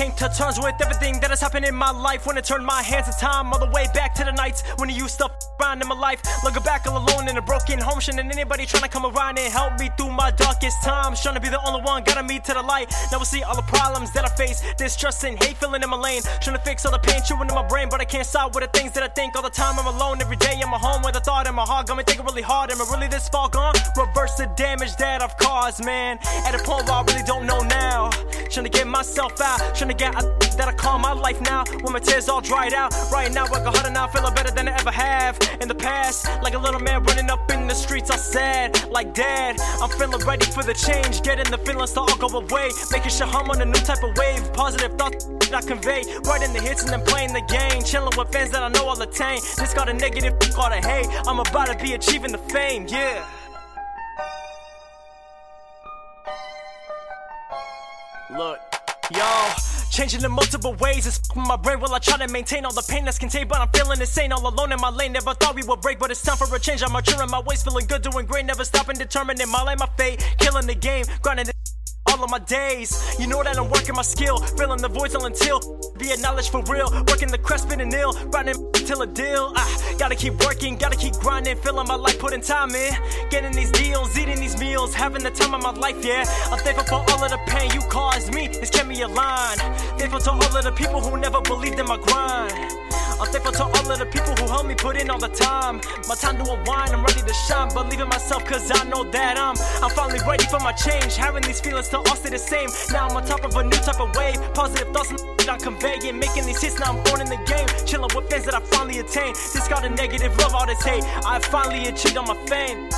came to terms with everything that has happened in my life. When I turned my hands to time, all the way back to the nights when you used to f- around in my life. Looking back all alone in a broken home, shouldn't anybody trying to come around and help me through my darkest times. Trying to be the only one, gotta meet to the light. Now see all the problems that I face, distrust and hate feeling in my lane. Trying to fix all the pain chewing in my brain, but I can't stop with the things that I think all the time. I'm alone every day. I'm at home with a thought in my heart, got me thinking really hard. Am I really this far gone? Reverse the damage that I've caused, man. At a point where I really don't know now. Trying to get myself out, trying to get out that I call my life now. When my tears all dried out, right now I go harder now, feeling better than I ever have. In the past, like a little man running up in the streets, I said, like dad, I'm feeling ready for the change, getting the feelings to all go away, making sure I'm on a new type of wave, positive thoughts that I convey, writing the hits and then playing the game, chilling with fans that I know I'll attain. This got a negative, got a hate. I'm about to be achieving the fame, yeah. Look, yo, changing in multiple ways. It's my brain while I try to maintain all the pain that's contained. But I'm feeling insane all alone in my lane. Never thought we would break, but it's time for a change. I'm maturing my ways, feeling good, doing great. Never stopping, determining my life, my fate. Killing the game, grinding it all of my days. You know that I'm working my skill, filling the voids until be acknowledged for real. Working the crest, spinning ill, grinding till a deal. I gotta keep working, gotta keep grinding, filling my life, putting time in, getting these deals, eating these meals, having the time of my life. Yeah, I'm thankful for all of the pain you caused me. It's kept me aligned. Thankful to all of the people who never believed in my grind. I'm thankful to all of the people who helped me put in all the time. My time to unwind, I'm ready to shine. Believe in myself, cause I know that I'm I'm finally ready for my change. Having these feelings to all stay the same. Now I'm on top of a new type of wave. Positive thoughts that I convey and making these hits. Now I'm on in the game. Chilling with fans that I finally attained. Got a negative love, all this hate. I finally achieved on my fame.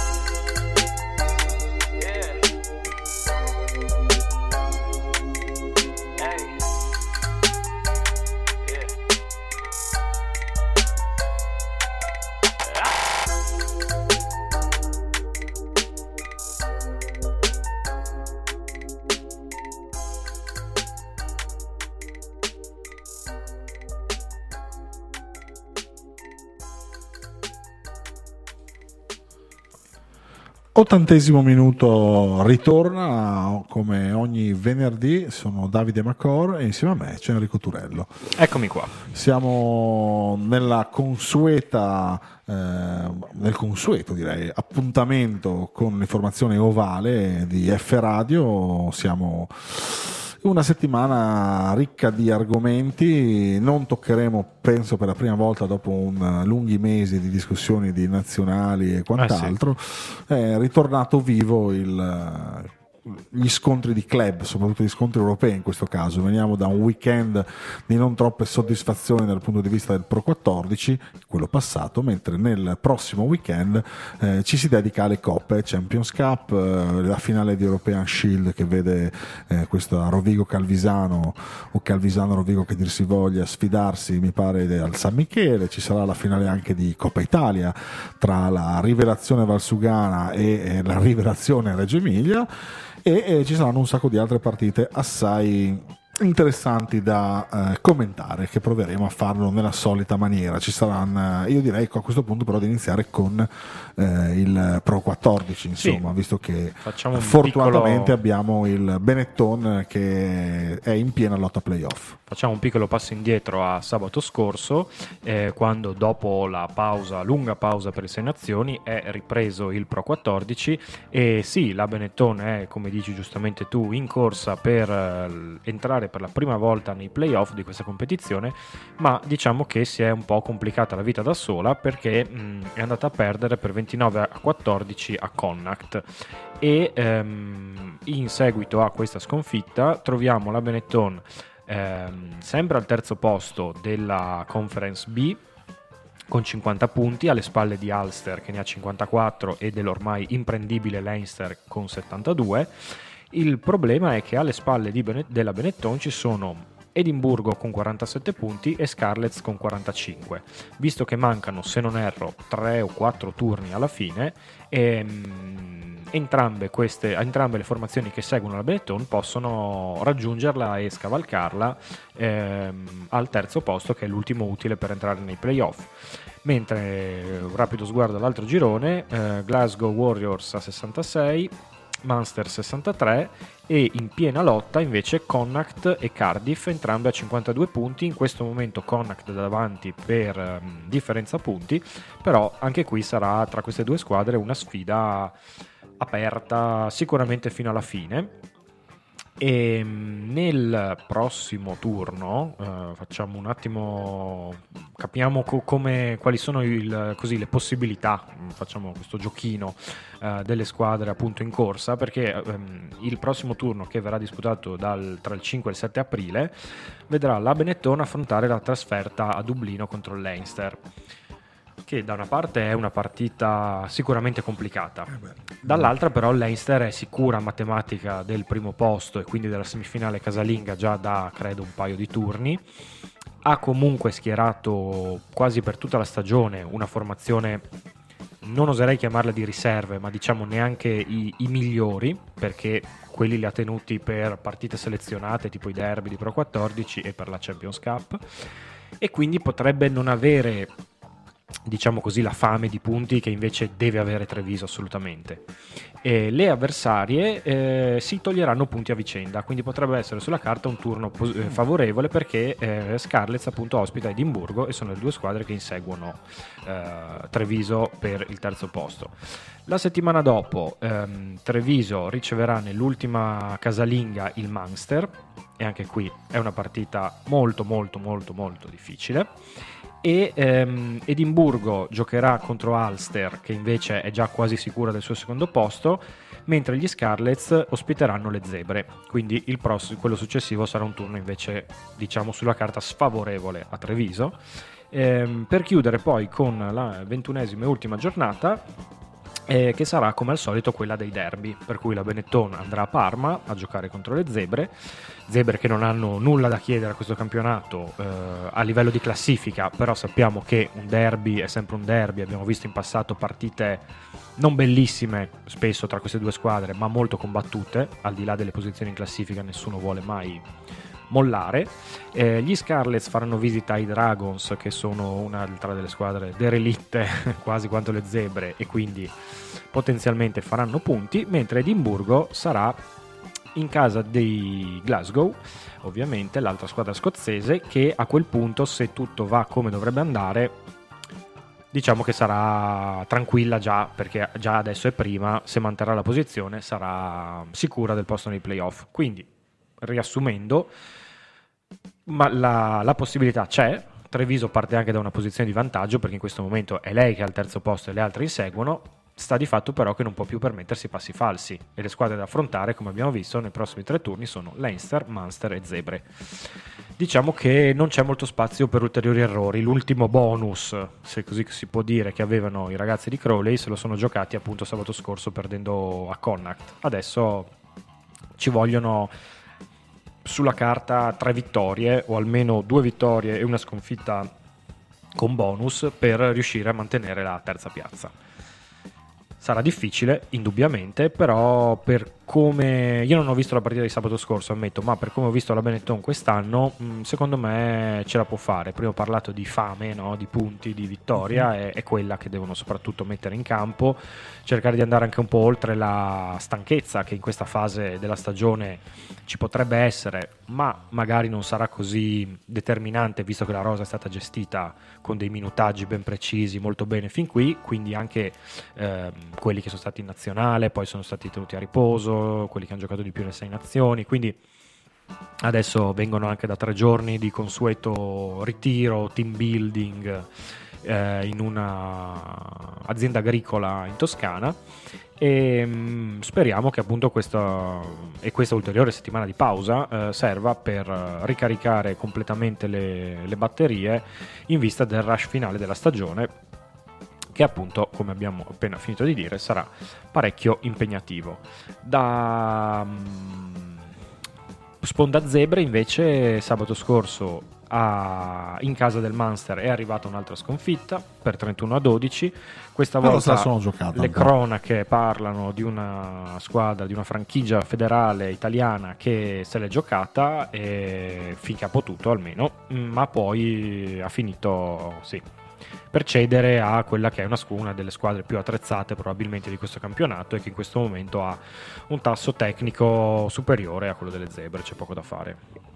Ottantesimo minuto ritorna come ogni venerdì. Sono Davide Macor e insieme a me c'è Enrico Turello. Eccomi qua. Siamo nella consueta, eh, nel consueto direi, appuntamento con l'informazione ovale di F Radio. Siamo una settimana ricca di argomenti, non toccheremo, penso per la prima volta dopo un, lunghi mesi di discussioni di nazionali e quant'altro, è ritornato vivo il, gli scontri di club, soprattutto gli scontri europei in questo caso. Veniamo da un weekend di non troppe soddisfazioni dal punto di vista del Pro 14, quello passato, mentre nel prossimo weekend eh, ci si dedica alle coppe, Champions Cup, eh, la finale di European Shield che vede eh, questo Rovigo Calvisano o Calvisano Rovigo che dir si voglia sfidarsi, mi pare, al San Michele, ci sarà la finale anche di Coppa Italia tra la rivelazione Valsugana e eh, la rivelazione Reggio Emilia e eh, ci saranno un sacco di altre partite assai interessanti da eh, commentare che proveremo a farlo nella solita maniera. Ci saranno io direi a questo punto però di iniziare con eh, il Pro 14 insomma Sì. visto che Facciamo un fortunatamente piccolo- abbiamo il Benetton che è in piena lotta playoff. Facciamo un piccolo passo indietro a sabato scorso, eh, quando dopo la pausa, lunga pausa per le sei nazioni, è ripreso il Pro 14 e sì, la Benetton è, come dici giustamente tu, in corsa per eh, l- entrare per la prima volta nei playoff di questa competizione, ma diciamo che si è un po' complicata la vita da sola perché mh, è andata a perdere per 29 a 14 a Connacht. E ehm, in seguito a questa sconfitta troviamo la Benetton ehm, sempre al terzo posto della Conference B con 50 punti alle spalle di Ulster che ne ha 54 e dell'ormai imprendibile Leinster con 72 il problema è che alle spalle di Bene- della Benetton ci sono Edimburgo con 47 punti e Scarlets con 45 visto che mancano se non erro 3 o 4 turni alla fine ehm, entrambe, queste, entrambe le formazioni che seguono la Benetton possono raggiungerla e scavalcarla ehm, al terzo posto che è l'ultimo utile per entrare nei playoff. Mentre un rapido sguardo all'altro girone eh, Glasgow Warriors a 66 Munster 63 e in piena lotta invece Connacht e Cardiff, entrambe a 52 punti. In questo momento Connacht davanti per um, differenza punti, però anche qui sarà tra queste due squadre una sfida aperta sicuramente fino alla fine. E ehm, nel prossimo turno uh, facciamo un attimo, capiamo co- come, quali sono il, così, le possibilità, mm, facciamo questo giochino uh, delle squadre appunto in corsa, perché um, il prossimo turno che verrà disputato dal, tra il 5 e il 7 aprile vedrà la Benetton affrontare la trasferta a Dublino contro il Leinster che da una parte è una partita sicuramente complicata, eh dall'altra però Leinster è sicura matematica del primo posto e quindi della semifinale casalinga già da credo un paio di turni. Ha comunque schierato quasi per tutta la stagione una formazione, non oserei chiamarla di riserve, ma diciamo neanche i, i migliori, perché quelli li ha tenuti per partite selezionate tipo i derby di Pro 14 e per la Champions Cup. E quindi potrebbe non avere diciamo così, la fame di punti che invece deve avere Treviso assolutamente. E le avversarie eh, si toglieranno punti a vicenda, quindi potrebbe essere sulla carta un turno pos- eh, favorevole perché eh, Scarlets appunto ospita Edimburgo e sono le due squadre che inseguono eh, Treviso per il terzo posto. La settimana dopo ehm, Treviso riceverà nell'ultima casalinga il Munster e anche qui è una partita molto molto molto molto difficile e ehm, Edimburgo giocherà contro Ulster che invece è già quasi sicura del suo secondo posto mentre gli Scarlets ospiteranno le zebre. Quindi prossimo, quello successivo sarà un turno invece diciamo sulla carta sfavorevole a Treviso. Ehm, per chiudere poi con la ventunesima e ultima giornata eh, che sarà come al solito quella dei derby, per cui la Benetton andrà a Parma a giocare contro le Zebre, Zebre che non hanno nulla da chiedere a questo campionato eh, a livello di classifica, però sappiamo che un derby è sempre un derby, abbiamo visto in passato partite non bellissime spesso tra queste due squadre, ma molto combattute, al di là delle posizioni in classifica nessuno vuole mai mollare. Eh, gli Scarlets faranno visita ai Dragons, che sono un'altra delle squadre derelitte, quasi quanto le zebre, e quindi potenzialmente faranno punti, mentre Edimburgo sarà in casa dei Glasgow, ovviamente l'altra squadra scozzese, che a quel punto, se tutto va come dovrebbe andare, diciamo che sarà tranquilla già, perché già adesso è prima, se manterrà la posizione sarà sicura del posto nei playoff. Quindi, riassumendo, ma la, la possibilità c'è. Treviso parte anche da una posizione di vantaggio perché in questo momento è lei che ha il terzo posto e le altre inseguono. Sta di fatto però che non può più permettersi passi falsi e le squadre da affrontare, come abbiamo visto, nei prossimi tre turni sono Leinster, Munster e Zebre. Diciamo che non c'è molto spazio per ulteriori errori. L'ultimo bonus, se così si può dire, che avevano i ragazzi di Crowley se lo sono giocati appunto sabato scorso perdendo a Connacht. Adesso ci vogliono sulla carta tre vittorie o almeno due vittorie e una sconfitta con bonus per riuscire a mantenere la terza piazza. Sarà difficile, indubbiamente, però per come io non ho visto la partita di sabato scorso, ammetto, ma per come ho visto la Benetton quest'anno, mm, secondo me ce la può fare. Prima ho parlato di fame, no? di punti, di vittoria, mm-hmm. è, è, quella che devono soprattutto mettere in campo, cercare di andare anche un po' oltre la stanchezza che in questa fase della stagione ci potrebbe essere, ma magari non sarà così determinante visto che la rosa è stata gestita con dei minutaggi ben precisi, molto bene fin qui, quindi anche eh, quelli che sono stati in nazionale, poi sono stati tenuti a riposo, quelli che hanno giocato di più nelle sei nazioni, quindi adesso vengono anche da tre giorni di consueto ritiro, team building eh, in un'azienda agricola in Toscana e mh, mm, speriamo che appunto questa e questa ulteriore settimana di pausa eh, serva per ricaricare completamente le, le batterie in vista del rush finale della stagione che appunto, come abbiamo appena finito di dire, sarà parecchio impegnativo. Da um, Sponda Zebre invece sabato scorso a, in casa del Munster è arrivata un'altra sconfitta per 31 a 12. Questa volta le cronache parlano di una squadra, di una franchigia federale italiana che se l'è giocata e finché ha potuto almeno, ma poi ha finito, sì, per cedere a quella che è una, una delle squadre più attrezzate probabilmente di questo campionato e che in questo momento ha un tasso tecnico superiore a quello delle zebre, c'è poco da fare.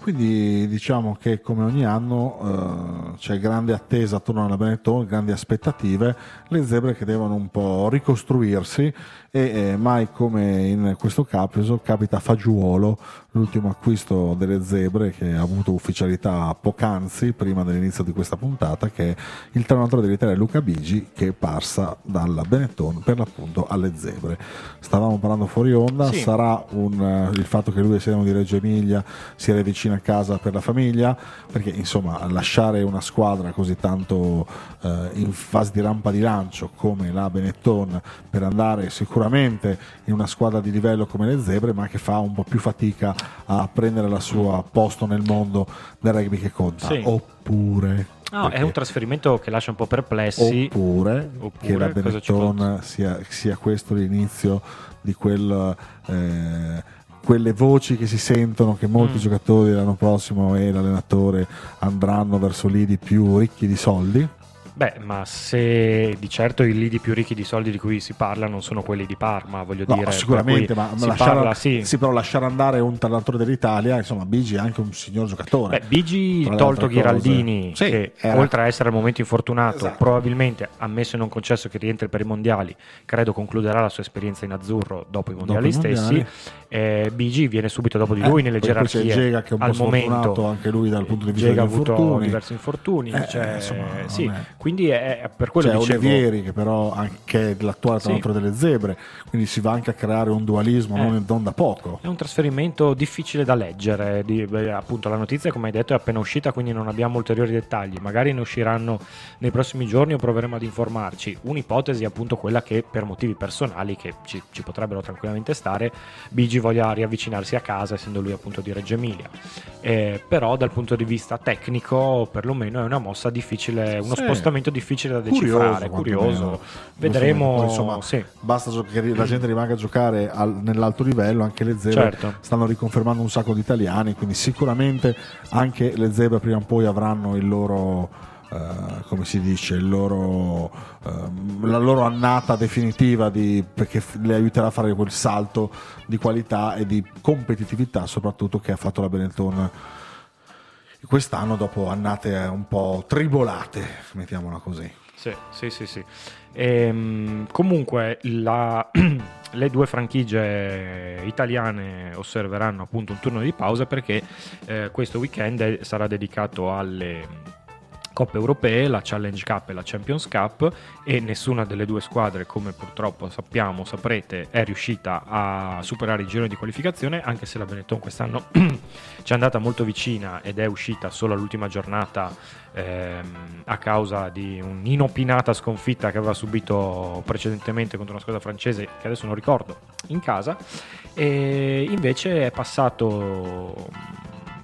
Quindi diciamo che come ogni anno eh, c'è grande attesa attorno alla Benetton, grandi aspettative, le zebre che devono un po' ricostruirsi e eh, mai come in questo caso capita Fagiuolo l'ultimo acquisto delle zebre che ha avuto ufficialità poc'anzi prima dell'inizio di questa puntata che è il trenatore dell'Italia Luca Bigi che è parsa dalla Benetton per l'appunto alle zebre stavamo parlando fuori onda Sì. sarà un, eh, il fatto che lui sindaco di Reggio Emilia sia vicino a casa per la famiglia perché insomma lasciare una squadra così tanto eh, in fase di rampa di lancio come la Benetton per andare sicuramente in una squadra di livello come le Zebre ma che fa un po' più fatica a prendere la sua posto nel mondo del rugby che conta Sì. oppure No, è perché- un trasferimento che lascia un po' perplessi. oppure, Oppure, che la Benetton sia, sia questo l'inizio di quel eh, quelle voci che si sentono che molti Mm. giocatori l'anno prossimo e l'allenatore andranno verso lidi più ricchi di soldi Beh, ma se di certo i lidi più ricchi di soldi di cui si parla non sono quelli di Parma, voglio No, dire. sicuramente, ma si lasciare, parla, sì. sì, però lasciare andare un talentore dell'Italia, insomma, Bigi è anche un signor giocatore. Beh, Bigi tolto Ghiraldini. Sì, che era- oltre a essere al momento infortunato, Esatto. probabilmente ammesso e non concesso che rientri per i mondiali, credo concluderà la sua esperienza in azzurro dopo i mondiali Dopo i stessi. mondiali. Eh, Bigi viene subito dopo di Eh, lui nelle poi- poi c'è gerarchie. Gega che è un po' al sfortunato momento anche lui dal punto di vista Gega ha avuto infortuni. diversi infortuni, Eh, cioè, insomma, sì, quindi è, è per quello C'è dicevo, Olivieri che però anche è l'attuale Sì. allenatore delle zebre, quindi si va anche a creare un dualismo Eh. non, non da poco. È un trasferimento difficile da leggere, di- beh, appunto la notizia come hai detto è appena uscita quindi non abbiamo ulteriori dettagli, magari ne usciranno nei prossimi giorni o proveremo ad informarci. Un'ipotesi è appunto quella che per motivi personali che ci, ci potrebbero tranquillamente stare, Bigi voglia riavvicinarsi a casa essendo lui appunto di Reggio Emilia. Eh, però dal punto di vista tecnico perlomeno è una mossa difficile, uno Sì. spostamento difficile da Curioso, decifrare, quantomeno. curioso. Vedremo, Poi, insomma, sì. Basta che la gente rimanga a giocare al- nell'alto livello, anche le zebre Certo. stanno riconfermando un sacco di italiani, quindi sicuramente anche le zebre prima o poi avranno il loro, eh, come si dice, il loro, ehm, la loro annata definitiva di- perché le aiuterà a fare quel salto di qualità e di competitività soprattutto che ha fatto la Benetton quest'anno dopo annate un po' tribolate, mettiamola così. Sì, sì, sì, sì. Ehm, comunque la- le due franchigie italiane osserveranno appunto un turno di pausa perché eh, questo weekend sarà dedicato alle coppe europee, la Challenge Cup e la Champions Cup e nessuna delle due squadre, come purtroppo sappiamo, saprete, è riuscita a superare il girone di qualificazione, anche se la Benetton quest'anno ci è andata molto vicina ed è uscita solo all'ultima giornata ehm, a causa di un'inopinata sconfitta che aveva subito precedentemente contro una squadra francese che adesso non ricordo in casa. E invece è passato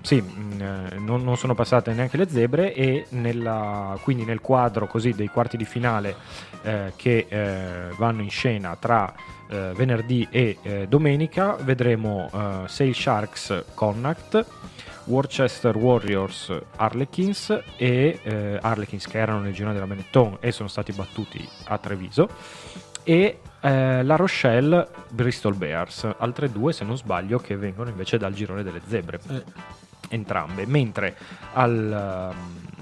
sì, mh, eh, non, non sono passate neanche le zebre e nella- quindi nel quadro così dei quarti di finale eh, che eh, vanno in scena tra eh, venerdì e eh, domenica vedremo eh, Sale Sharks Connacht, Worcester Warriors Harlequins e eh, Harlequins che erano nel girone della Benetton e sono stati battuti a Treviso e eh, la Rochelle Bristol Bears, altre due se non sbaglio che vengono invece dal girone delle zebre entrambe, mentre al... ehm,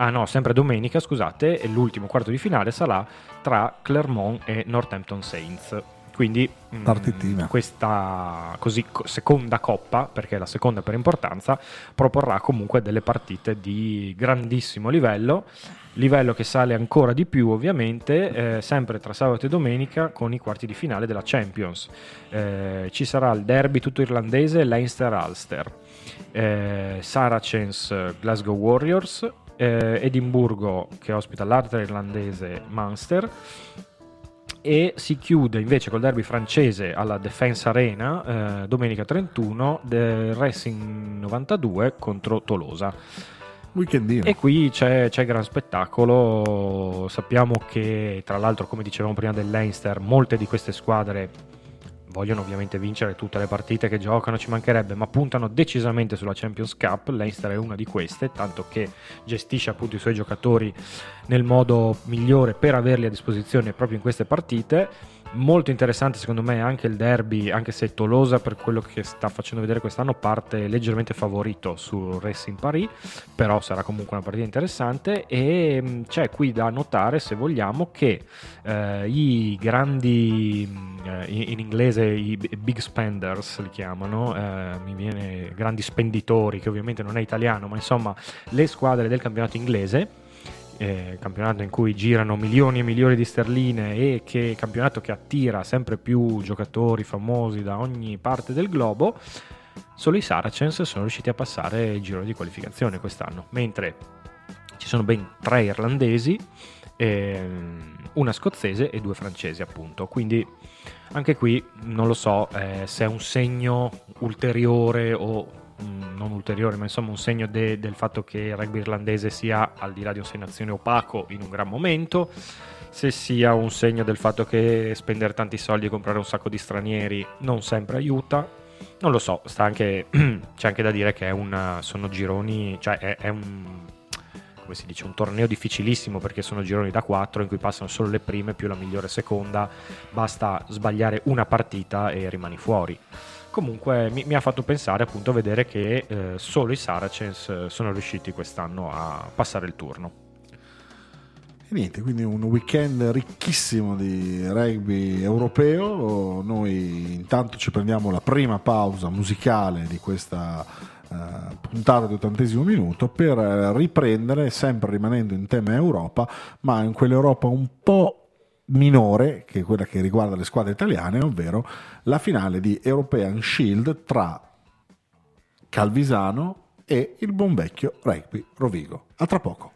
Ah no, sempre domenica, scusate, l'ultimo quarto di finale sarà tra Clermont e Northampton Saints. Quindi mm, Partitina. questa così, co- seconda coppa, perché è la seconda per importanza, proporrà comunque delle partite di grandissimo livello, livello che sale ancora di più ovviamente, eh, sempre tra sabato e domenica con i quarti di finale della Champions. Eh, ci sarà il derby tutto irlandese Leinster-Ulster eh, Saracens Glasgow Warriors, eh, Edimburgo che ospita l'altra irlandese Munster e si chiude invece col derby francese alla Defense Arena eh, domenica 31 del Racing 92 contro Tolosa. Weekendino. E qui c'è, c'è gran spettacolo. Sappiamo che, tra l'altro, come dicevamo prima del Leinster, molte di queste squadre vogliono ovviamente vincere tutte le partite che giocano, ci mancherebbe, ma puntano decisamente sulla Champions Cup. Leinster è una di queste, tanto che gestisce appunto i suoi giocatori nel modo migliore per averli a disposizione proprio in queste partite Molto interessante secondo me anche il derby, anche se Tolosa per quello che sta facendo vedere quest'anno parte leggermente favorito su Racing Paris, però sarà comunque una partita interessante e mm, c'è qui da notare se vogliamo che eh, i grandi, eh, in inglese i big spenders li chiamano, eh, mi viene grandi spenditori che ovviamente non è italiano, ma insomma le squadre del campionato inglese eh, campionato in cui girano milioni e milioni di sterline e che campionato che attira sempre più giocatori famosi da ogni parte del globo, solo i Saracens sono riusciti a passare il giro di qualificazione quest'anno, mentre ci sono ben tre irlandesi, ehm, una scozzese e due francesi appunto, quindi anche qui non lo so eh, se è un segno ulteriore o non ulteriore, ma insomma un segno de, del fatto che il rugby irlandese sia, al di là di un sei nazioni opaco, in un gran momento, se sia un segno del fatto che spendere tanti soldi e comprare un sacco di stranieri non sempre aiuta. Non lo so, anche, c'è anche da dire che una, sono gironi, cioè è, è un come si dice, un torneo difficilissimo perché sono gironi da 4 in cui passano solo le prime più la migliore seconda, basta sbagliare una partita e rimani fuori comunque mi, mi, ha fatto pensare appunto a vedere che eh, solo i Saracens eh, sono riusciti quest'anno a passare il turno. E niente, quindi un weekend ricchissimo di rugby europeo. Noi intanto ci prendiamo la prima pausa musicale di questa uh, puntata di ottantesimo minuto per riprendere, sempre rimanendo in tema Europa, ma in quell'Europa un po' minore, che quella che riguarda le squadre italiane, ovvero la finale di European Shield tra Calvisano e il buon vecchio Rugby Rovigo. A tra poco.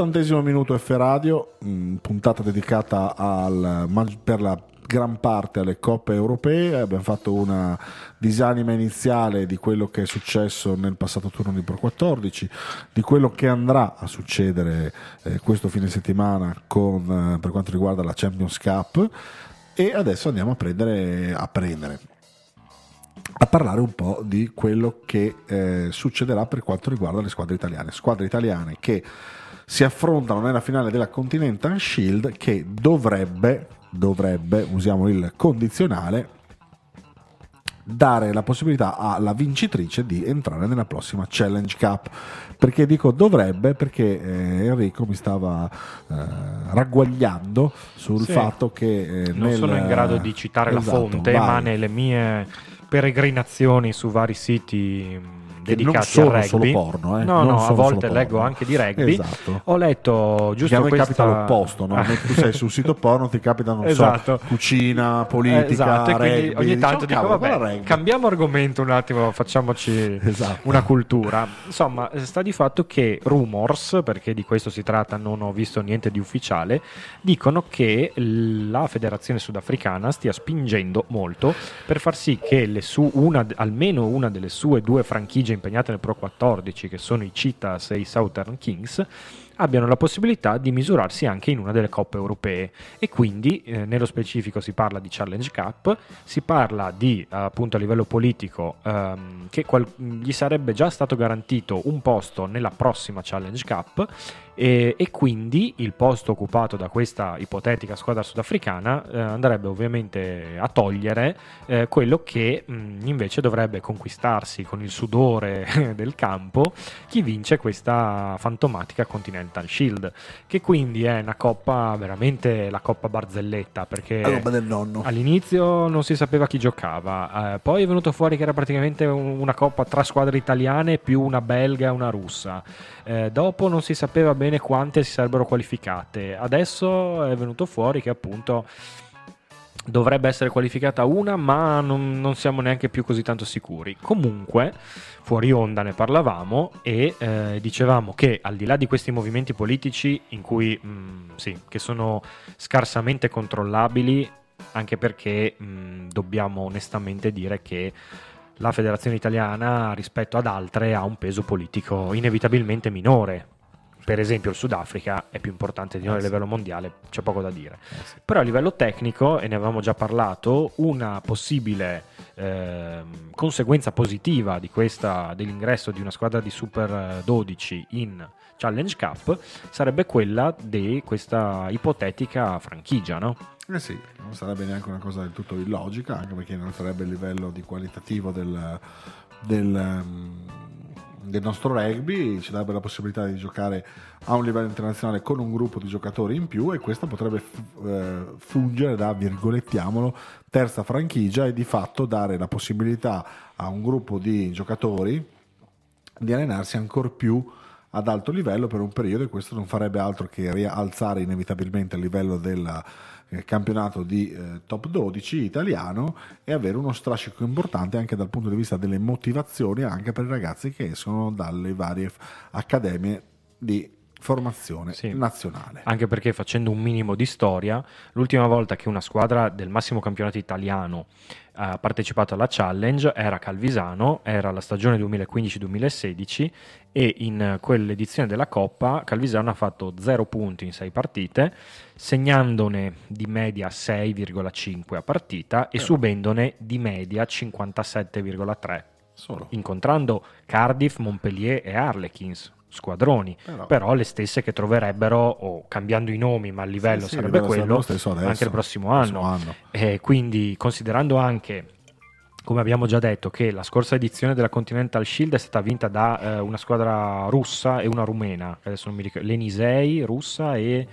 Ottantesimo minuto F Radio, mh, puntata dedicata al, per la gran parte alle coppe europee, abbiamo fatto una disanima iniziale di quello che è successo nel passato turno di Pro 14, di quello che andrà a succedere eh, questo fine settimana con, eh, per quanto riguarda la Champions Cup e adesso andiamo a prendere, a prendere a parlare un po' di quello che eh, succederà per quanto riguarda le squadre italiane. Squadre italiane che si affrontano nella finale della Continental Shield che dovrebbe dovrebbe, usiamo il condizionale, dare la possibilità alla vincitrice di entrare nella prossima Challenge Cup. Perché dico dovrebbe? Perché eh, Enrico mi stava eh, ragguagliando sul sì. fatto che... Eh, non nel, sono in grado di citare esatto, la fonte, vai. ma nelle mie peregrinazioni su vari siti dedicati al rugby. solo porno, eh? No, no, a volte leggo porno. anche di rugby. Esatto. Ho letto giusto a questa... capita l'opposto, no? tu sei sul sito porno, ti capita, non esatto. so, cucina, politica, esatto. rugby. ogni tanto dico, cavolo, vabbè, cambiamo argomento un attimo, facciamoci esatto. una cultura. Insomma, sta di fatto che rumors, perché di questo si tratta, non ho visto niente di ufficiale, dicono che la federazione sudafricana stia spingendo molto per far sì che su una, almeno una delle sue due franchigie impegnate nel Pro 14, che sono i Cheetahs e i Southern Kings, abbiano la possibilità di misurarsi anche in una delle coppe europee. E quindi eh, nello specifico si parla di Challenge Cup, si parla di appunto a livello politico ehm, che qual- gli sarebbe già stato garantito un posto nella prossima Challenge Cup e, e, quindi il posto occupato da questa ipotetica squadra sudafricana eh, andrebbe ovviamente a togliere eh, quello che mh, invece dovrebbe conquistarsi con il sudore del campo chi vince questa fantomatica Continental Shield che quindi è una coppa veramente la coppa barzelletta perché all'inizio non si sapeva chi giocava eh, poi è venuto fuori che era praticamente una coppa tra squadre italiane più una belga e una russa eh, dopo non si sapeva bene quante si sarebbero qualificate. Adesso è venuto fuori che appunto dovrebbe essere qualificata una, ma non, non, siamo neanche più così tanto sicuri. Comunque, fuori onda ne parlavamo e eh, dicevamo che al di là di questi movimenti politici in cui mh, mm, sì, che sono scarsamente controllabili, anche perché mh, mm, dobbiamo onestamente dire che la federazione italiana rispetto ad altre ha un peso politico inevitabilmente minore. Per esempio il Sudafrica è più importante di noi eh, a livello mondiale, c'è poco da dire. Eh. Però a livello tecnico, e ne avevamo già parlato, una possibile eh, conseguenza positiva di questa, dell'ingresso di una squadra di Super 12 in Challenge Cup sarebbe quella di questa ipotetica franchigia, no? Eh sì, non sarebbe neanche una cosa del tutto illogica, anche perché non sarebbe il livello di qualitativo del, del, ehm, del nostro rugby, ci darebbe la possibilità di giocare a un livello internazionale con un gruppo di giocatori in più e questo potrebbe eh, fungere da, virgolettiamolo, terza franchigia e di fatto dare la possibilità a un gruppo di giocatori di allenarsi ancora più ad alto livello per un periodo e questo non farebbe altro che rialzare inevitabilmente il livello della campionato di eh, top 12 italiano e avere uno strascico importante anche dal punto di vista delle motivazioni anche per i ragazzi che escono dalle varie accademie di formazione sì. nazionale. Anche perché facendo un minimo di storia, l'ultima volta che una squadra del massimo campionato italiano ha partecipato alla Challenge era Calvisano, era la stagione 2015-2016 e in quell'edizione della Coppa Calvisano ha fatto 0 punti in 6 partite, segnandone di media 6,5 a partita e eh. subendone di media 57,3. Solo. Incontrando Cardiff, Montpellier e Harlequins, squadroni, però, però, le stesse che troverebbero, o cambiando i nomi, ma il livello sì, sarebbe sì, quello anche il prossimo anno. anno. E quindi considerando anche come abbiamo già detto, che la scorsa edizione della Continental Shield è stata vinta da eh, una squadra russa e una rumena, adesso non mi ricordo, l'Enisei russa e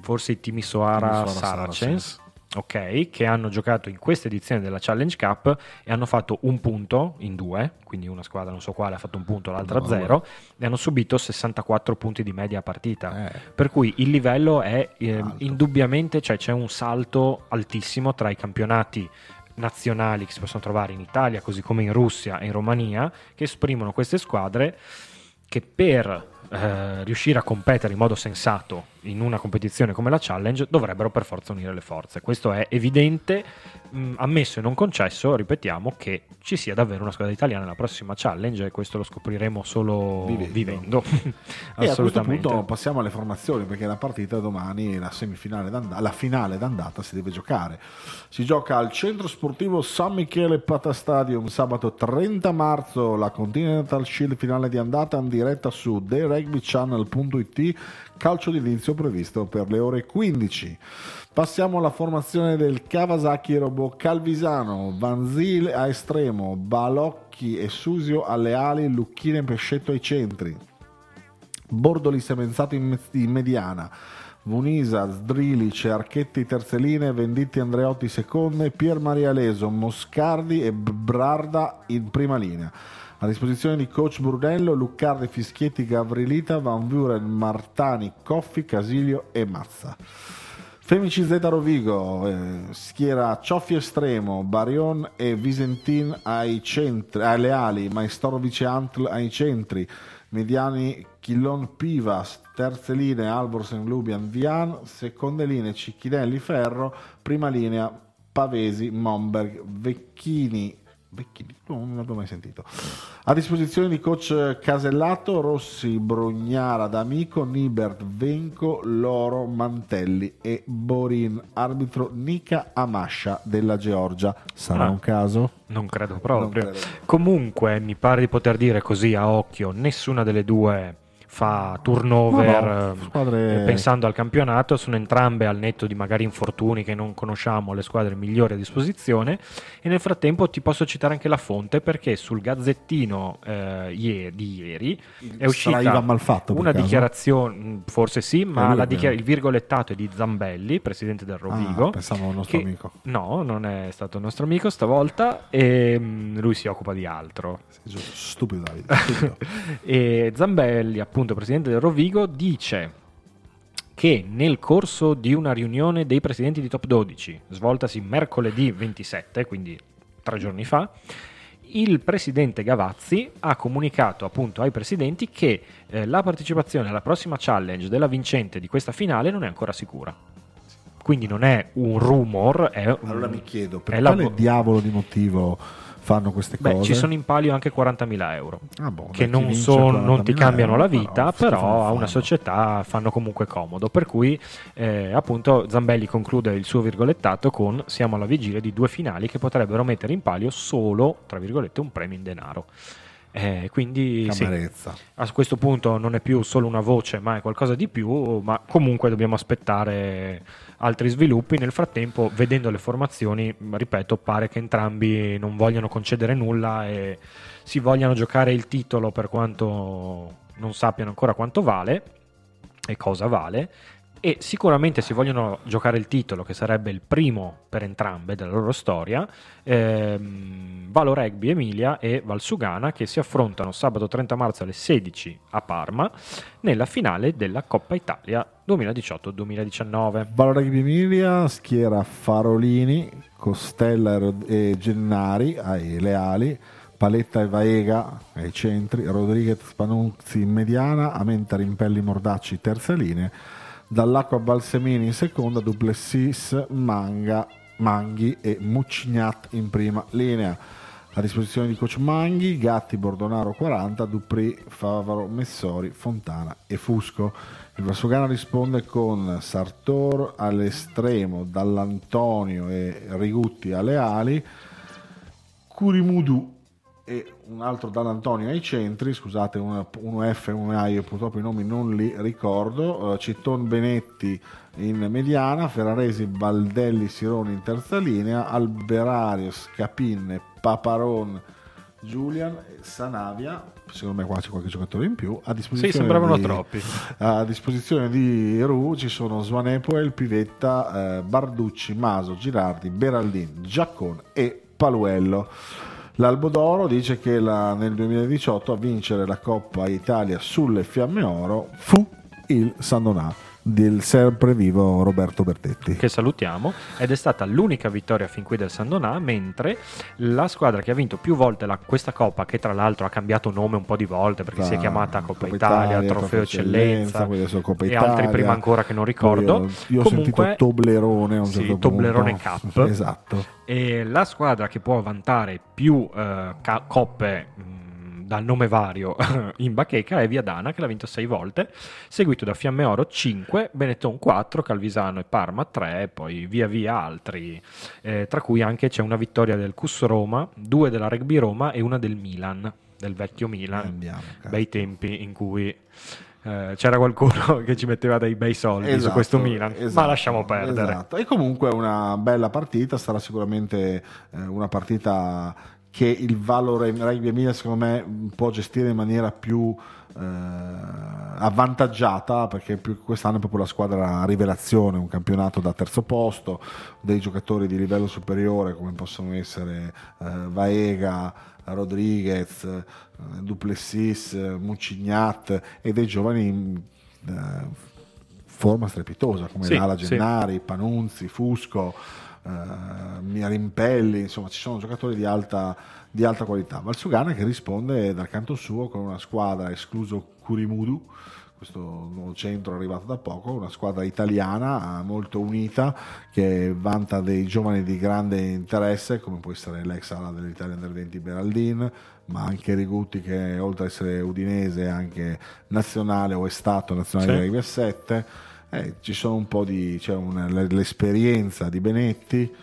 forse i Timisoara Saracens. Saracens ok, che hanno giocato in questa edizione della Challenge Cup e hanno fatto un punto in due, quindi una squadra non so quale ha fatto un punto, l'altra no, zero, e hanno subito 64 punti di media partita. Eh. Per cui il livello è eh, indubbiamente, cioè c'è un salto altissimo tra i campionati nazionali che si possono trovare in Italia, così come in Russia e in Romania, che esprimono queste squadre che per eh, riuscire a competere in modo sensato in una competizione come la Challenge dovrebbero per forza unire le forze. Questo è evidente, mh, ammesso e non concesso, ripetiamo, che ci sia davvero una squadra italiana nella prossima Challenge e questo lo scopriremo solo vivendo. vivendo. e a questo punto passiamo alle formazioni perché la partita domani, la semifinale d'andata, la finale d'andata si deve giocare. Si gioca al centro sportivo San Michele Pata Stadium sabato 30 marzo la Continental Shield finale di andata in diretta su therugbychannel.it calcio di inizio previsto per le ore 15. Passiamo alla formazione del Kawasaki Robot Calvisano, Vanzil a estremo, Balocchi e Susio alle ali, Lucchine e Pescetto ai centri, Bordoli semenzato in, me- in mediana, Munisa, Zdrilic, Archetti terzeline, Venditti Andreotti seconde, Pier Maria Leso, Moscardi e Brarda in prima linea. A disposizione di coach Brunello, Luccardi, Fischietti, Gavrilita, Van Vuren, Martani, Coffi, Casilio e Mazza. Femici Z Rovigo, eh, schiera Cioffi estremo, Barion e Visentin ai centri, alle ali, Maestorovic Antl ai centri, mediani Chillon Pivas, terze linee Alborsen, Lubian, Vian, seconde linee Cicchinelli, Ferro, prima linea Pavesi, Momberg, Vecchini, Vecchini, non l'avevo mai sentito. A disposizione di coach Casellato, Rossi, Brugnara, D'Amico, Nibert, Venco, Loro, Mantelli e Borin, arbitro Nika Amascia della Georgia. Sarà ah, un caso? Non credo proprio. Non credo. Comunque, mi pare di poter dire così a occhio, nessuna delle due fa turnover no, no, squadre... pensando al campionato, sono entrambe al netto di magari infortuni che non conosciamo, le squadre migliori a disposizione e nel frattempo ti posso citare anche la fonte perché sul gazzettino eh, di ieri è uscita una dichiarazione, mm, forse sì, ma dichiar- il virgolettato è di Zambelli, presidente del Rovigo. Ah, pensavo al nostro che, amico. No, non è stato il nostro amico stavolta e mm, lui si occupa di altro. Stupido Davide. e Zambelli appunto appunto presidente del Rovigo, dice che nel corso di una riunione dei presidenti di Top 12, svoltasi mercoledì 27, quindi tre giorni fa, il presidente Gavazzi ha comunicato appunto ai presidenti che eh, la partecipazione alla prossima challenge della vincente di questa finale non è ancora sicura. Quindi non è un rumor, è un, Allora mi chiedo, per quale la... diavolo di motivo fanno queste Beh, cose. Ci sono in palio anche 40.000 euro, ah, boh, che non, son, non, ti cambiano euro, la vita, però, però a una società fanno comunque comodo. Per cui eh, appunto Zambelli conclude il suo virgolettato con siamo alla vigilia di due finali che potrebbero mettere in palio solo, tra virgolette, un premio in denaro. Eh, quindi sì, a questo punto non è più solo una voce, ma è qualcosa di più, ma comunque dobbiamo aspettare altri sviluppi. Nel frattempo, vedendo le formazioni, ripeto, pare che entrambi non vogliano concedere nulla e si vogliano giocare il titolo per quanto non sappiano ancora quanto vale e cosa vale e sicuramente si vogliono giocare il titolo che sarebbe il primo per entrambe della loro storia ehm, Valo Rugby Emilia e Valsugana che si affrontano sabato 30 marzo alle 16 a Parma nella finale della Coppa Italia 2018-2019 Valo Rugby Emilia schiera Farolini Costella e Gennari ai leali Paletta e Vaega ai centri Rodriguez Panuzzi in mediana Amenta Rimpelli Mordacci terza linea dall'acqua Balsemini in seconda, Duplessis, Manga, Manghi e Muccignat in prima linea. A disposizione di coach Manghi, Gatti, Bordonaro 40, Dupri, Favaro, Messori, Fontana e Fusco. Il Vassogana risponde con Sartor all'estremo, Dall'Antonio e Rigutti alle ali, Curimudu e un altro D'Antonio ai centri, scusate, uno, F e uno A, io purtroppo i nomi non li ricordo, uh, Citton Benetti in mediana, Ferraresi, Baldelli, Sironi in terza linea, Alberario, Scapin, Paparon, Julian, Sanavia, secondo me qua c'è qualche giocatore in più, a disposizione, sì, sembravano di, troppi. a disposizione di Ru ci sono Svanepoel, Pivetta, eh, Barducci, Maso, Girardi, Beraldin, Giaccon e Paluello. L'Albo d'Oro dice che la, nel 2018 a vincere la Coppa Italia sulle Fiamme Oro fu il Sandonà del sempre vivo Roberto Bertetti. Che salutiamo, ed è stata l'unica vittoria fin qui del San Donà, mentre la squadra che ha vinto più volte la, questa Coppa, che tra l'altro ha cambiato nome un po' di volte perché si è chiamata Coppa, Coppa Italia, Italia, Trofeo Eccellenza, Coppa e Italia, altri prima ancora che non ricordo. Io, io Comunque, ho sentito Toblerone a un sì, certo Toblerone punto. Cup. esatto. E la squadra che può vantare più eh, ca- coppe dal nome vario in bacheca è Viadana che l'ha vinto 6 volte, seguito da Fiamme Oro 5, Benetton 4, Calvisano e Parma 3, poi via via altri, eh, tra cui anche c'è una vittoria del Cus Roma, due della Rugby Roma e una del Milan, del vecchio Milan, Andiamo, bei tempi in cui eh, c'era qualcuno che ci metteva dei bei soldi esatto, su questo Milan, esatto, ma lasciamo perdere. Esatto. E comunque una bella partita, sarà sicuramente eh, una partita che il Valore Rugby Emilia secondo me può gestire in maniera più eh, avvantaggiata perché quest'anno è proprio la squadra rivelazione, un campionato da terzo posto, dei giocatori di livello superiore come possono essere eh, Vaega, Rodriguez, eh, Duplessis, Mucignat e dei giovani in eh, forma strepitosa come sì, Lala Gennari, sì. Panunzi, Fusco uh, Rimpelli, insomma ci sono giocatori di alta, di alta qualità. Valsugana che risponde dal canto suo con una squadra, escluso Kurimudu, questo nuovo centro arrivato da poco, una squadra italiana molto unita che vanta dei giovani di grande interesse come può essere l'ex ala dell'Italia Under 20 Beraldin, ma anche Rigutti che oltre ad essere udinese è anche nazionale o è stato nazionale sì. del 7 eh, ci sono un po' di l'esperienza di Benetti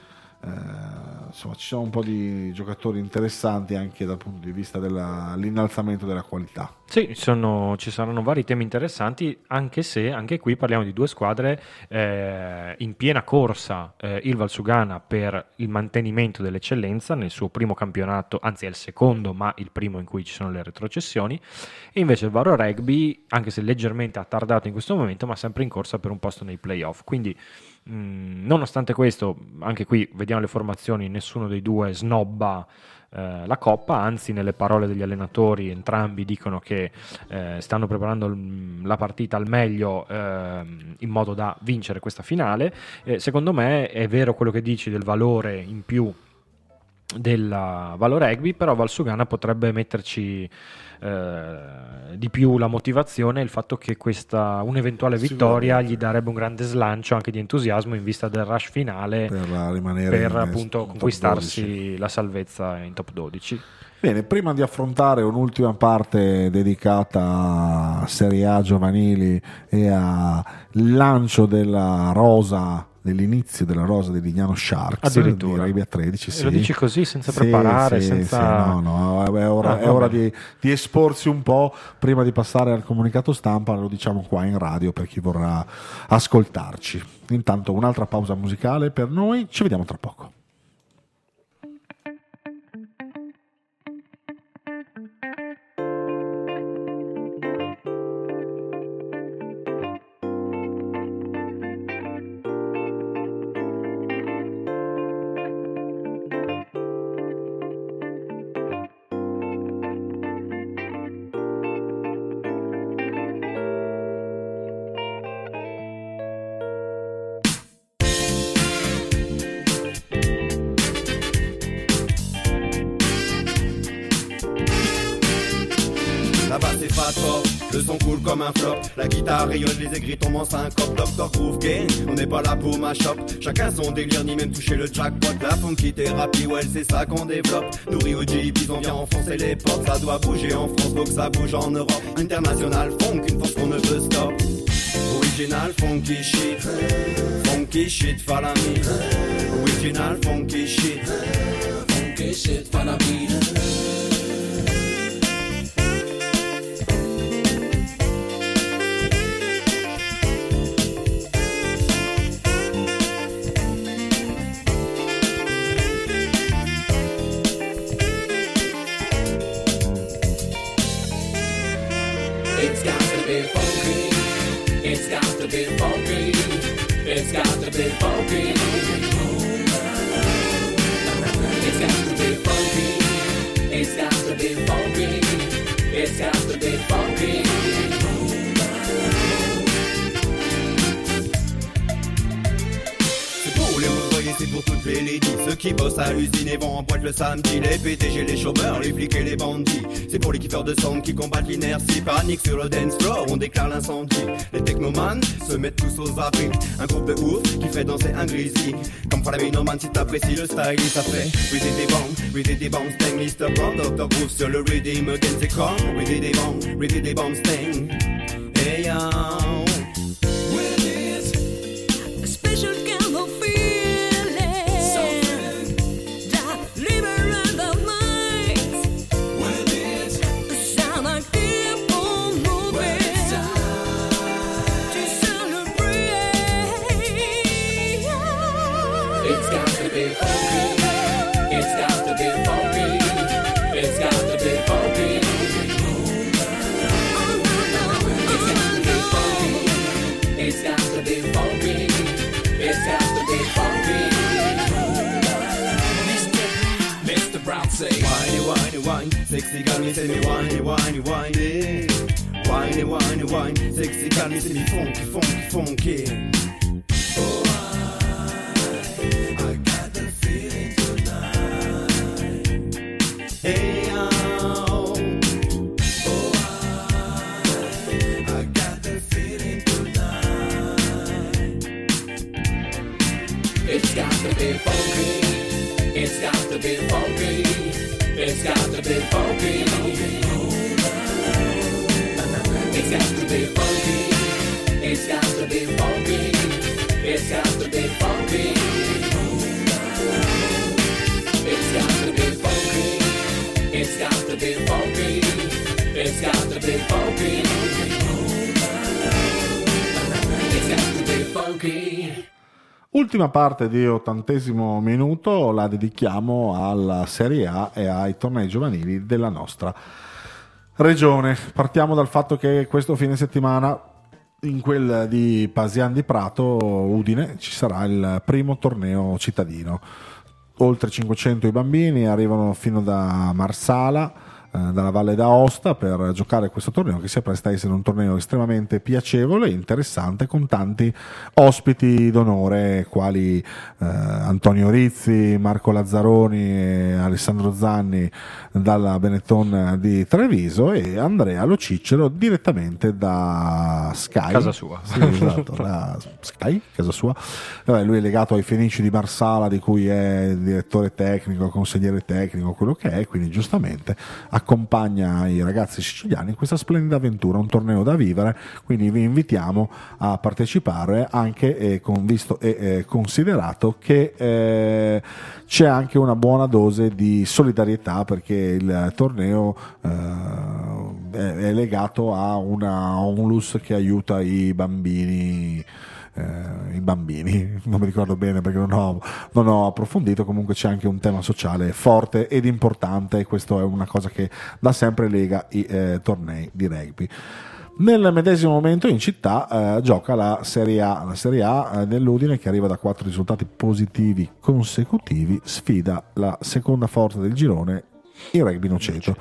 insomma ci sono un po' di giocatori interessanti anche dal punto di vista dell'innalzamento della qualità sì, sono, ci saranno vari temi interessanti, anche se anche qui parliamo di due squadre eh, in piena corsa, eh, il Valsugana per il mantenimento dell'eccellenza nel suo primo campionato, anzi è il secondo, ma il primo in cui ci sono le retrocessioni, e invece il Varo Rugby, anche se leggermente attardato in questo momento, ma sempre in corsa per un posto nei playoff. Quindi, mh, nonostante questo, anche qui vediamo le formazioni, nessuno dei due snobba eh, la Coppa, anzi nelle parole degli allenatori entrambi dicono che eh, stanno preparando l- la partita al meglio eh, in modo da vincere questa finale. secondo me è vero quello che dici del valore in più della Valo Rugby, però Valsugana potrebbe metterci eh, di più la motivazione il fatto che questa un'eventuale vittoria gli darebbe un grande slancio anche di entusiasmo in vista del rush finale per, rimanere per appunto conquistarsi la salvezza in top 12. Bene, prima di affrontare un'ultima parte dedicata a Serie A giovanili e al lancio della rosa dell'inizio della rosa di Lignano Sharks Addirittura. di Rugby 13 sì. lo dici così senza sì, preparare sì, senza... no no è ora, ah, è ora di, di, esporsi un po' prima di passare al comunicato stampa lo diciamo qua in radio per chi vorrà ascoltarci intanto un'altra pausa musicale per noi ci vediamo tra poco Groove on n'est pas là pour ma shop. Chacun son délire, ni même toucher le jackpot. La funky thérapie, ouais, c'est ça qu'on développe. Nourri au jeepies, on vient enfoncer les portes. Ça doit bouger en France, que ça bouge en Europe. International funk, une force qu'on ne peut stop. Original funky shit, funky shit, me. Original funky shit, funky shit, got to be funky. Follow me. Ceux qui bossent à l'usine et vont en boîte le samedi, les PDG, les chômeurs, les flics et les bandits. C'est pour les kiffeurs de son qui combattent l'inertie. Panique sur le dance floor, on déclare l'incendie. Les technomanes se mettent tous aux abris. Un groupe de ouf qui fait danser un grizzly. Comme pour la minoman si t'apprécies le style, ça fait We did des bombs, we did des bombs, sting, Mr. Brown, Dr. Groove sur le rhythm against the con. We did des bombs, we did des bombs, sting. Hey. Sexy got me, say me whiny, whiny, whiny. Whiny, whiny, whine, sexy got me, say me funky, funky, funky. Ultima parte di ottantesimo minuto la dedichiamo alla Serie A e ai tornei giovanili della nostra regione. Partiamo dal fatto che questo fine settimana in quel di Pasian di Prato, Udine, ci sarà il primo torneo cittadino. Oltre 500 i bambini arrivano fino da Marsala, dalla Valle d'Aosta per giocare questo torneo che si presta a essere un torneo estremamente piacevole e interessante con tanti ospiti d'onore quali eh, Antonio Rizzi, Marco Lazzaroni e Alessandro Zanni dalla Benetton di Treviso e Andrea Locicero direttamente da Sky Casa sua. Sì, esatto, da Sky, casa sua Vabbè, lui è legato ai Fenici di Marsala di cui è direttore tecnico, consigliere tecnico, quello che è, quindi giustamente accompagna i ragazzi siciliani in questa splendida avventura, un torneo da vivere, quindi vi invitiamo a partecipare anche eh, con, visto e eh, considerato che eh, c'è anche una buona dose di solidarietà perché il torneo eh, è, è legato a una onlus che aiuta i bambini eh, i bambini, non mi ricordo bene perché non ho, non ho approfondito, comunque c'è anche un tema sociale forte ed importante e questo è una cosa che da sempre lega i eh, tornei di rugby. Nel medesimo momento in città eh, gioca la Serie A, la Serie A eh, dell'Udine che arriva da quattro risultati positivi consecutivi, sfida la seconda forza del girone il rugby Noceto.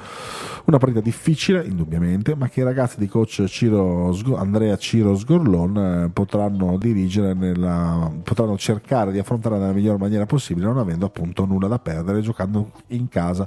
Una partita difficile, indubbiamente, ma che i ragazzi di coach Ciro Andrea Ciro Sgorlon eh, potranno dirigere, nella, potranno cercare di affrontare nella miglior maniera possibile, non avendo appunto nulla da perdere, giocando in casa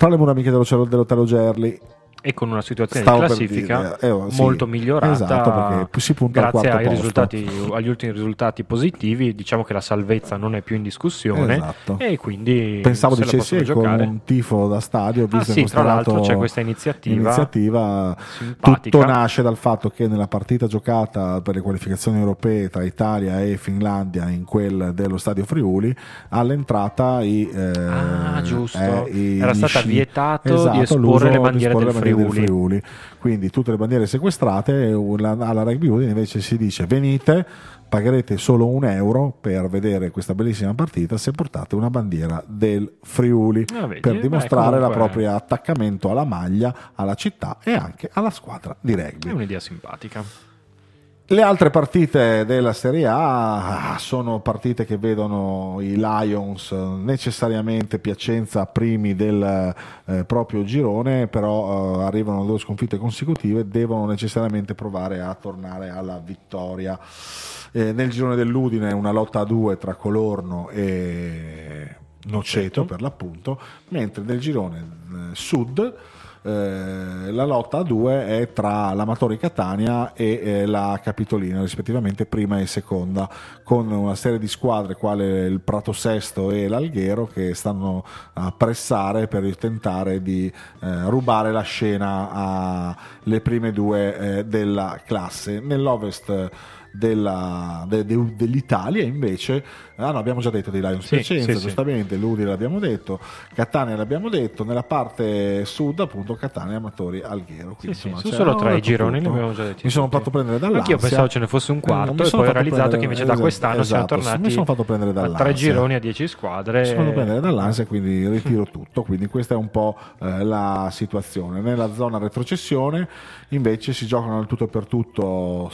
tra le mura amiche dell'Ocello dell'Hotel Gerli e con una situazione Stavo di classifica dire, eh, oh, sì, molto migliorata esatto, perché si punta al grazie agli ultimi risultati positivi diciamo che la salvezza non è più in discussione Esatto. e quindi Pensavo dicessi con un tifo da stadio, Ah, sì, tra l'altro c'è questa iniziativa iniziativa. simpatica. Tutto nasce dal fatto che nella partita giocata per le qualificazioni europee tra Italia e Finlandia in quel dello stadio Friuli, all'entrata i, eh, Ah, giusto. eh, i- Era stata vietato Esatto, di esporre le di bandiere esporre del le bandiere Friuli. Friuli. Quindi tutte le bandiere sequestrate, alla Rugby Udine invece si dice venite, pagherete solo un euro per vedere questa bellissima partita se portate una bandiera del Friuli Ah, vedi? per dimostrare la comunque- propria attaccamento alla maglia, alla città e anche alla squadra di È rugby. un'idea simpatica. Le altre partite della Serie A sono partite che vedono i Lions necessariamente Piacenza primi del eh, proprio girone, però eh, arrivano due sconfitte consecutive, devono necessariamente provare a tornare alla vittoria. Eh, nel girone dell'Udine una lotta a due tra Colorno e Noceto per l'appunto, mentre nel girone eh, sud eh, la lotta a due è tra l'Amatori Catania e eh, la Capitolina, rispettivamente prima e seconda, con una serie di squadre quale il Prato Sesto e l'Alghero che stanno a pressare per tentare di eh, rubare la scena alle prime due eh, della classe. Nell'Ovest della- de- de- dell'Italia invece ah no, abbiamo già detto di Lions Sì, Piacenza sì, sì. giustamente Ludi l'abbiamo detto Catania l'abbiamo detto nella parte sud appunto Catania Amatori Alghero Sì, Quindi, sì, insomma, sono c'è- solo tre i gironi, mi sono fatto prendere dall'ansia Anch'io pensavo ce ne fosse un Eh, quarto mi e sono poi ho realizzato che prendere- invece da esatto, quest'anno siamo esatto, tornati mi sono fatto prendere a tre dall'ansia gironi a dieci squadre. mi sono fatto prendere dall'ansia quindi ritiro tutto quindi questa è un po' eh, la situazione. Nella zona retrocessione invece si giocano al tutto per tutto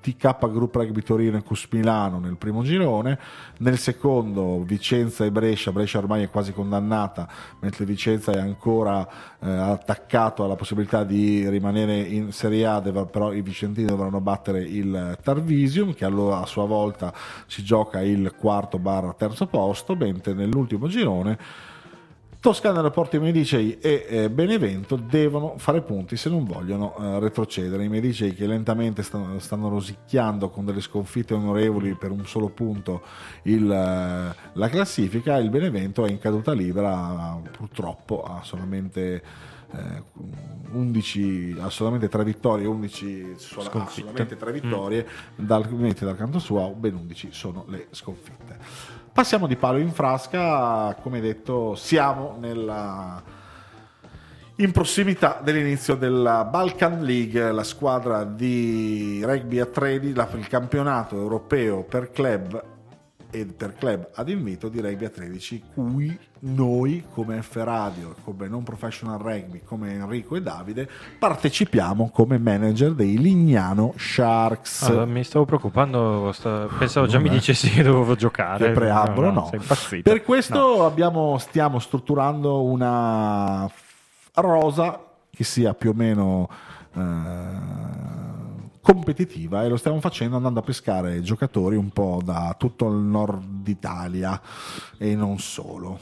TK Group Rugby Torino e Cus Milano nel primo girone, nel secondo Vicenza e Brescia, Brescia ormai è quasi condannata, mentre Vicenza è ancora eh, attaccato alla possibilità di rimanere in Serie A, deve- però i vicentini dovranno battere il Tarvisium che allora a sua volta si gioca il quarto barra terzo posto, mentre nell'ultimo girone Toscana, Aeroporti Medicei e eh, Benevento devono fare punti se non vogliono eh, retrocedere. I Medicei che lentamente stanno, stanno rosicchiando con delle sconfitte onorevoli per un solo punto il, eh, la classifica, il Benevento è in caduta libera, purtroppo ha solamente eh, 11 ha solamente 3 vittorie 11 sola- ha Sconfitte. solamente 3 vittorie dal, mentre dal canto suo ben 11 sono le sconfitte passiamo di palo in frasca come detto siamo nella in prossimità dell'inizio della Balkan League, la squadra di rugby a 13, la- il campionato europeo per club e per club ad invito di rugby a 13, cui noi come F Radio, come non professional rugby, come Enrico e Davide, partecipiamo come manager dei Lignano Sharks. Ah, mi stavo preoccupando, sta- pensavo già mi dicessi che dovevo giocare. Che preambolo, no. Sei impazzito. Per questo abbiamo- stiamo strutturando una rosa che sia più o meno eh, competitiva e lo stiamo facendo andando a pescare giocatori un po' da tutto il nord Italia e non solo.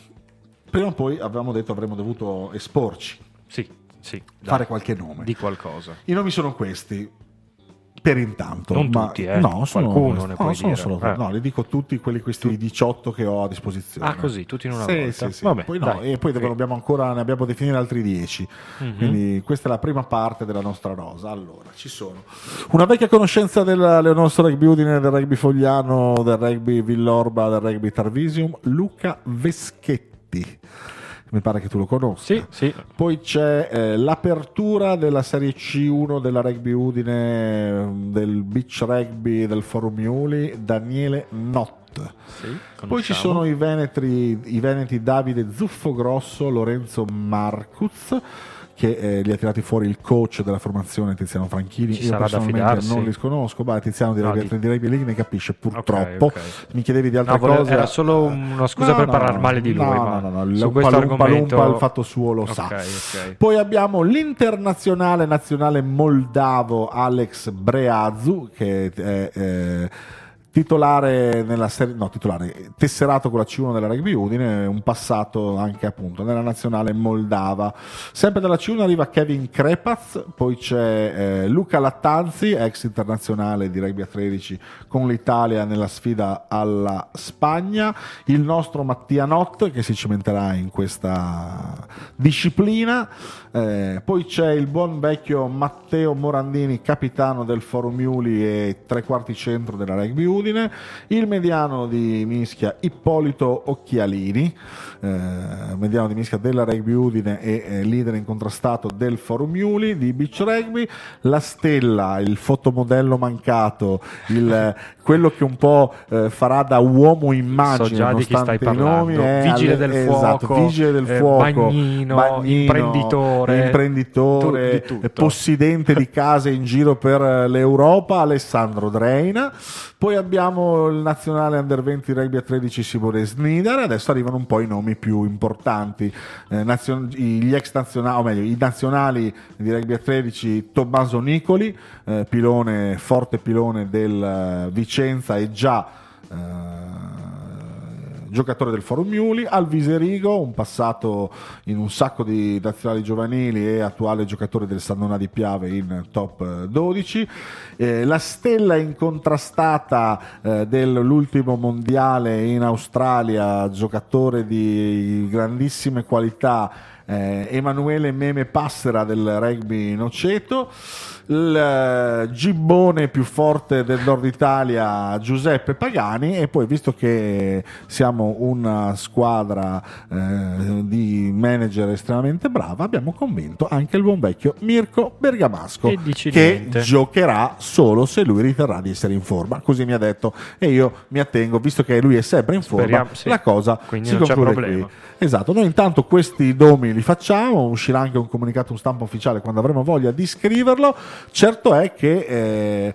Prima o poi avevamo detto avremmo dovuto esporci, Sì, sì. dai, fare qualche nome. Di qualcosa. I nomi sono questi. Per intanto, Non ma tutti, eh. no, sono, Qualcuno ne no, puoi sono dire. solo- Eh. no, li dico tutti quelli questi 18 che ho a disposizione. Ah, così, tutti in una Sì, volta. sì, sì. Vabbè, poi no, dai. e poi Sì. dobbiamo ancora ne abbiamo definire altri 10. Mhm. Quindi questa è la prima parte della nostra rosa. Allora, ci sono una vecchia conoscenza del del nostro rugby Udine, del rugby Fogliano, del rugby Villorba, del rugby Tarvisium, Luca Veschetti. Mi pare che tu lo conosca. Sì, sì. Poi c'è eh, l'apertura della Serie C1 della Rugby Udine, eh, del beach rugby del Forum Iuli, Daniele Nott. sì Poi ci sono i veneti, i veneti Davide Zuffogrosso, Lorenzo Marcuz, che eh, li ha tirati fuori il coach della formazione Tiziano Franchini. Ci Io personalmente non li conosco, ma Tiziano di No, Rugby, di- League ne capisce purtroppo. ok. Mi chiedevi di altre No, cose. era solo una scusa per parlare male di lui, No, ma no, no, no, su questo argomento- il fatto suo lo Ok, sa. Poi abbiamo l'internazionale nazionale moldavo Alex Breazu che è eh, titolare nella serie no titolare tesserato con la C1 della Rugby Udine un passato anche appunto nella nazionale moldava. Sempre dalla C1 arriva Kevin Krepaz poi c'è eh, Luca Lattanzi ex internazionale di Rugby a 13 con l'Italia nella sfida alla Spagna. Il nostro Mattia Not che si cimenterà in questa disciplina eh, poi c'è il buon vecchio Matteo Morandini capitano del Forum Iuli e tre quarti centro della Rugby Udine il mediano di mischia Ippolito Occhialini, eh, mediano di mischia della Rugby Udine e eh, leader incontrastato del Forum Iuli di Beach Rugby, la stella, il fotomodello mancato, il, quello che un po' eh, farà da uomo immagine So già di chi stai i nomi, parlando. è Vigile alle- del esatto, fuoco, vigile del eh, fuoco, bagnino, imprenditore, imprenditore, tu- di possidente di case in giro per eh, l'Europa, Alessandro Dreina. Poi abbiamo il nazionale under 20 rugby a 13 Simone Snidar. Adesso arrivano un po' i nomi più importanti. Eh, nazion- gli ex nazionali, o meglio, i nazionali di rugby a 13 Tommaso Nicoli, eh, pilone, forte pilone del eh, Vicenza e già eh, giocatore del Forum Miuli, Alvise Rigo, un passato in un sacco di nazionali giovanili e attuale giocatore del Sandona di Piave in top eh, 12. Eh, la stella incontrastata eh, dell'ultimo mondiale in Australia, giocatore di grandissime qualità, eh, Emanuele Meme Passera del rugby Noceto, il eh, gibbone più forte del nord Italia Giuseppe Pagani e poi visto che siamo una squadra eh, di manager estremamente brava abbiamo convinto anche il buon vecchio Mirko Bergamasco che niente. giocherà solo se lui riterrà di essere in forma così mi ha detto e io mi attengo visto che lui è sempre in forma Speriamo, sì. la cosa Quindi si conclude qui Esatto, noi intanto questi domi li facciamo, uscirà anche un comunicato un stampa ufficiale quando avremo voglia di scriverlo. Certo è che eh,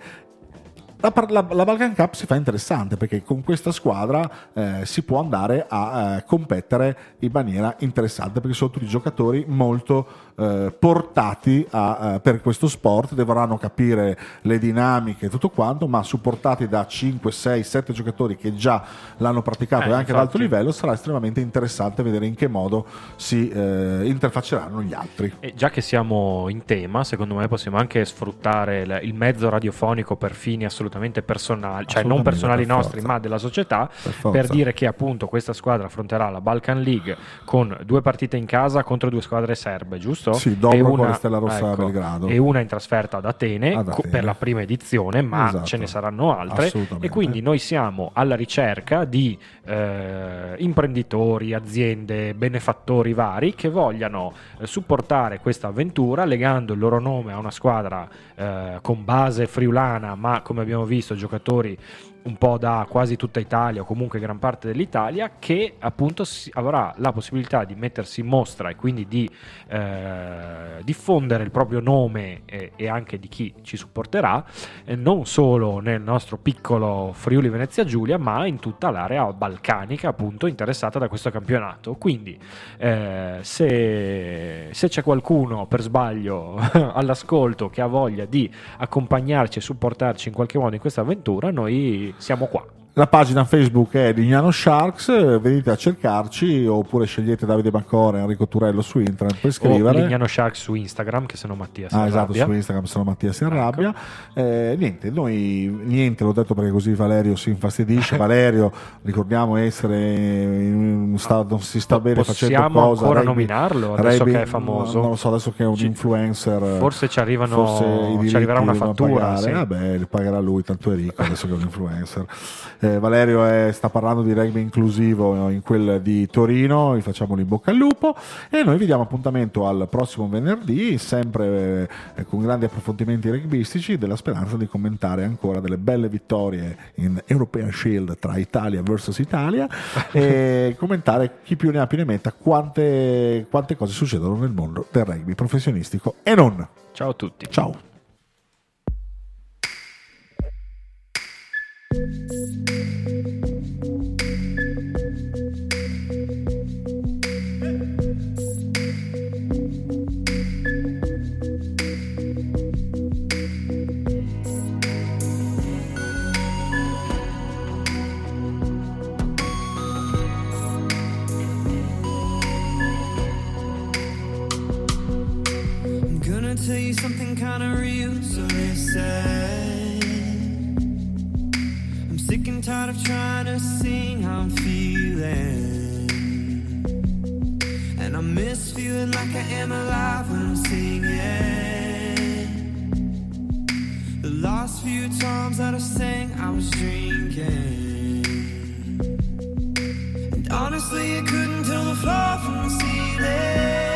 la, la- la Balkan Cup si fa interessante perché con questa squadra eh, si può andare a eh, competere in maniera interessante perché sono tutti giocatori molto eh, portati a, eh, per questo sport, dovranno capire le dinamiche e tutto quanto, ma supportati da 5, 6, 7 giocatori che già l'hanno praticato Eh, e anche ad alto infatti. livello, sarà estremamente interessante vedere in che modo si eh, interfacceranno gli altri. E già che siamo in tema, secondo me possiamo anche sfruttare il mezzo radiofonico per fini assolutamente personali, cioè non Assolutamente, personali per nostri, forza. ma della società, Per per dire che appunto questa squadra affronterà la Balkan League con due partite in casa contro due squadre serbe, giusto? Sì, dopo E una- la Stella Rossa a Belgrado. E una in trasferta ad Atene, Ad Atene. per la prima edizione, ma Esatto. ce ne saranno altre. Assolutamente. E quindi noi siamo alla ricerca di eh, imprenditori, aziende, benefattori vari che vogliano eh, supportare questa avventura legando il loro nome a una squadra eh, con base friulana, ma come abbiamo visto giocatori un po' da quasi tutta Italia o comunque gran parte dell'Italia che appunto si- avrà la possibilità di mettersi in mostra e quindi di eh, diffondere il proprio nome e, e anche di chi ci supporterà eh, non solo nel nostro piccolo Friuli Venezia Giulia ma in tutta l'area balcanica appunto interessata da questo campionato. Quindi eh, se, se c'è qualcuno per sbaglio all'ascolto che ha voglia di accompagnarci e supportarci in qualche modo in questa avventura noi siamo qua La pagina Facebook è Lignano Sharks, venite a cercarci oppure scegliete Davide Bancore Enrico Turello su internet per o scrivere. Lignano Shark su Instagram che se no Mattia si Ah, esatto, su Instagram se no Mattia si Ecco. Eh, niente, noi niente, l'ho detto perché così Valerio si infastidisce. Valerio, ricordiamo essere in un stato, non si sta bene facendo Possiamo cosa. ancora rugby- nominarlo, adesso rugby- che è famoso? Non lo so, adesso che è un Ci- influencer. forse ci arrivano- forse ci arriverà una fattura, sì. Vabbè, li pagherà lui, tanto è ricco adesso che è un influencer. Eh, Valerio è- sta parlando di rugby inclusivo in quel di Torino, gli facciamo in bocca al lupo e noi vi diamo appuntamento al prossimo venerdì, sempre eh, con grandi approfondimenti rugbistici, della speranza di commentare ancora delle belle vittorie in European Shield tra Italia vs Italia e commentare chi più ne ha più ne metta quante, quante cose succedono nel mondo del rugby professionistico e non. ciao a tutti Ciao. Tired of trying to sing how I'm feeling. And I miss feeling like I am alive when I'm singing. The last few times that I sang, I was drinking. And honestly, I couldn't tell the floor from the ceiling.